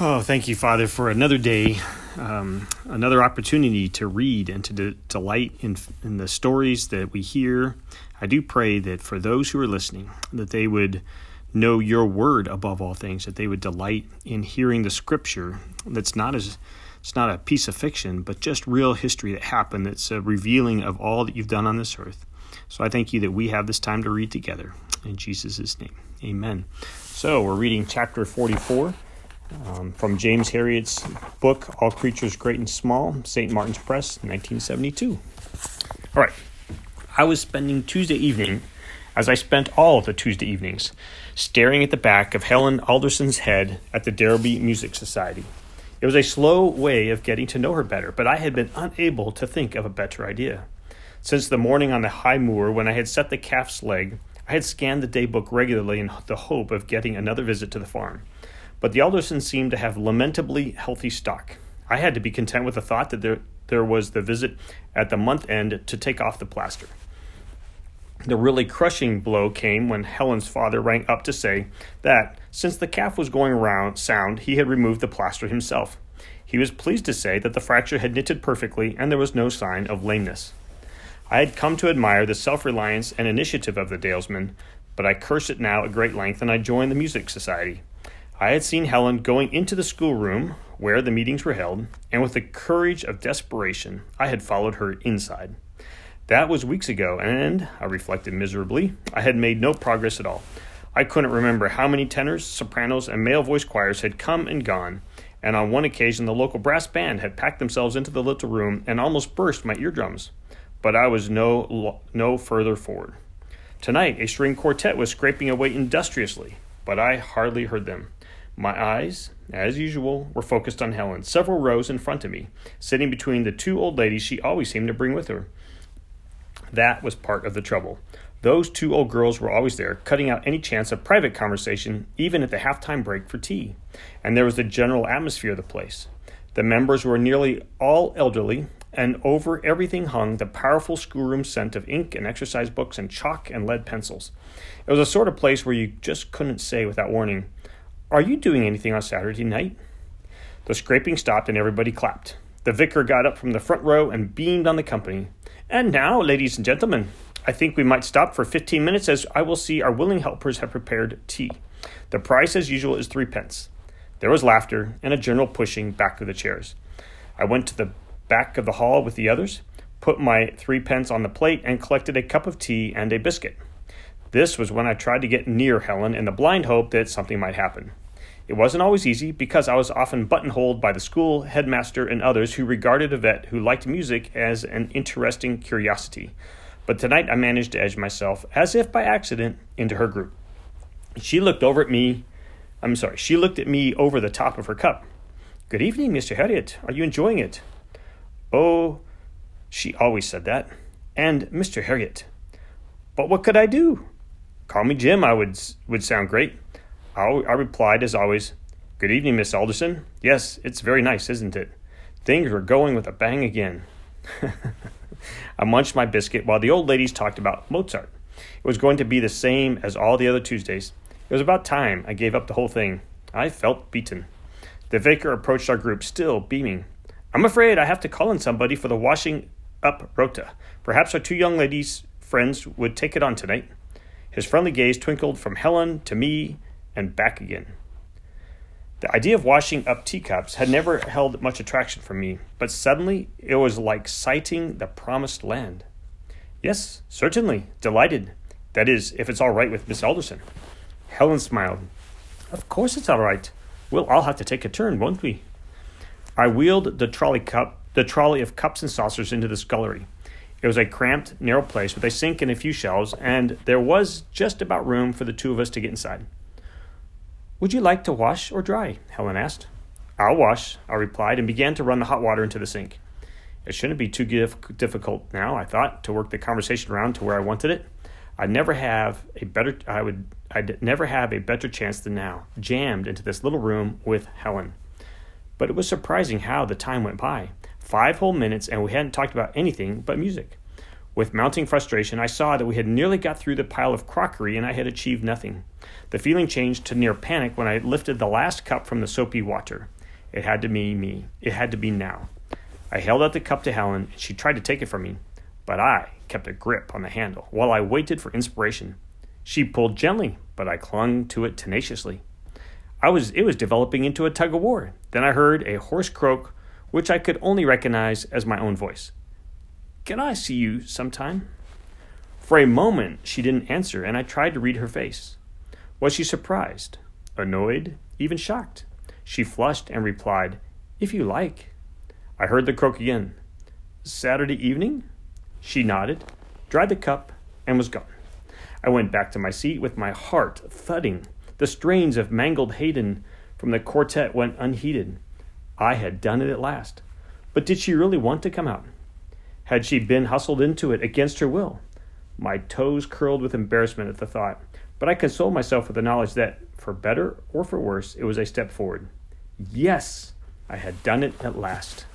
Oh, thank you, Father, for another day, um, another opportunity to read and to de- delight in, in the stories that we hear. I do pray that for those who are listening, that they would know your word above all things, that they would delight in hearing the scripture that's not as it's not a piece of fiction, but just real history that happened that's a revealing of all that you've done on this earth. So I thank you that we have this time to read together. In Jesus' name, amen. So we're reading chapter 44 um, from James Herriot's book, All Creatures Great and Small, St. Martin's Press, 1972. All right. I was spending Tuesday evening, as I spent all the Tuesday evenings, staring at the back of Helen Alderson's head at the Darrowby Music Society. It was a slow way of getting to know her better, but I had been unable to think of a better idea. Since the morning on the high moor when I had set the calf's leg, I had scanned the daybook regularly in the hope of getting another visit to the farm. But the Aldersons seemed to have lamentably healthy stock. I had to be content with the thought that there, there was the visit at the month end to take off the plaster. The really crushing blow came when Helen's father rang up to say that, since the calf was going round sound, he had removed the plaster himself. He was pleased to say that the fracture had knitted perfectly and there was no sign of lameness. I had come to admire the self reliance and initiative of the Dalesmen, but I cursed it now at great length and I joined the music society. I had seen Helen going into the schoolroom where the meetings were held, and with the courage of desperation, I had followed her inside. That was weeks ago, and, I reflected miserably, I had made no progress at all. I couldn't remember how many tenors, sopranos, and male voice choirs had come and gone, and on one occasion the local brass band had packed themselves into the little room and almost burst my eardrums. But I was no, no further forward. Tonight, a string quartet was scraping away industriously, but I hardly heard them. My eyes, as usual, were focused on Helen, several rows in front of me, sitting between the two old ladies she always seemed to bring with her. That was part of the trouble. Those two old girls were always there, cutting out any chance of private conversation, even at the halftime break for tea. And there was the general atmosphere of the place. The members were nearly all elderly, and over everything hung the powerful schoolroom scent of ink and exercise books and chalk and lead pencils. It was a sort of place where you just couldn't say without warning, are you doing anything on Saturday night? The scraping stopped and everybody clapped. The vicar got up from the front row and beamed on the company. And now, ladies and gentlemen, I think we might stop for 15 minutes as I will see our willing helpers have prepared tea. The price, as usual, is threepence. There was laughter and a general pushing back of the chairs. I went to the back of the hall with the others, put my threepence on the plate, and collected a cup of tea and a biscuit. This was when I tried to get near Helen in the blind hope that something might happen. It wasn't always easy because I was often buttonholed by the school, headmaster, and others who regarded a vet who liked music as an interesting curiosity. But tonight I managed to edge myself, as if by accident, into her group. She looked over at me. I'm sorry, she looked at me over the top of her cup. Good evening, Mr. Herriot. Are you enjoying it? Oh, she always said that. And Mr. Herriot. But what could I do? Call me Jim, I would, would sound great. I, I replied, as always, Good evening, Miss Alderson. Yes, it's very nice, isn't it? Things were going with a bang again. I munched my biscuit while the old ladies talked about Mozart. It was going to be the same as all the other Tuesdays. It was about time I gave up the whole thing. I felt beaten. The vicar approached our group, still beaming. I'm afraid I have to call in somebody for the washing up rota. Perhaps our two young ladies' friends would take it on tonight. His friendly gaze twinkled from Helen to me and back again. The idea of washing up teacups had never held much attraction for me, but suddenly it was like sighting the promised land. Yes, certainly, delighted. That is, if it's all right with Miss Alderson. Helen smiled. Of course it's all right. We'll all have to take a turn, won't we? I wheeled the trolley cup, the trolley of cups and saucers into the scullery. It was a cramped, narrow place with a sink and a few shelves, and there was just about room for the two of us to get inside. Would you like to wash or dry? Helen asked. I'll wash, I replied, and began to run the hot water into the sink. It shouldn't be too difficult now, I thought, to work the conversation around to where I wanted it. I'd never have a better I would I'd never have a better chance than now, jammed into this little room with Helen. But it was surprising how the time went by. Five whole minutes and we hadn't talked about anything but music. With mounting frustration, I saw that we had nearly got through the pile of crockery and I had achieved nothing. The feeling changed to near panic when I lifted the last cup from the soapy water. It had to be me. It had to be now. I held out the cup to Helen, and she tried to take it from me, but I kept a grip on the handle while I waited for inspiration. She pulled gently, but I clung to it tenaciously. I was it was developing into a tug of war. Then I heard a hoarse croak, which I could only recognize as my own voice. Can I see you sometime? For a moment, she didn't answer, and I tried to read her face. Was she surprised, annoyed, even shocked? She flushed and replied, If you like. I heard the croak again. Saturday evening? She nodded, dried the cup, and was gone. I went back to my seat with my heart thudding. The strains of Mangled Haydn from the quartet went unheeded. I had done it at last. But did she really want to come out? Had she been hustled into it against her will? My toes curled with embarrassment at the thought, but I consoled myself with the knowledge that, for better or for worse, it was a step forward. Yes, I had done it at last.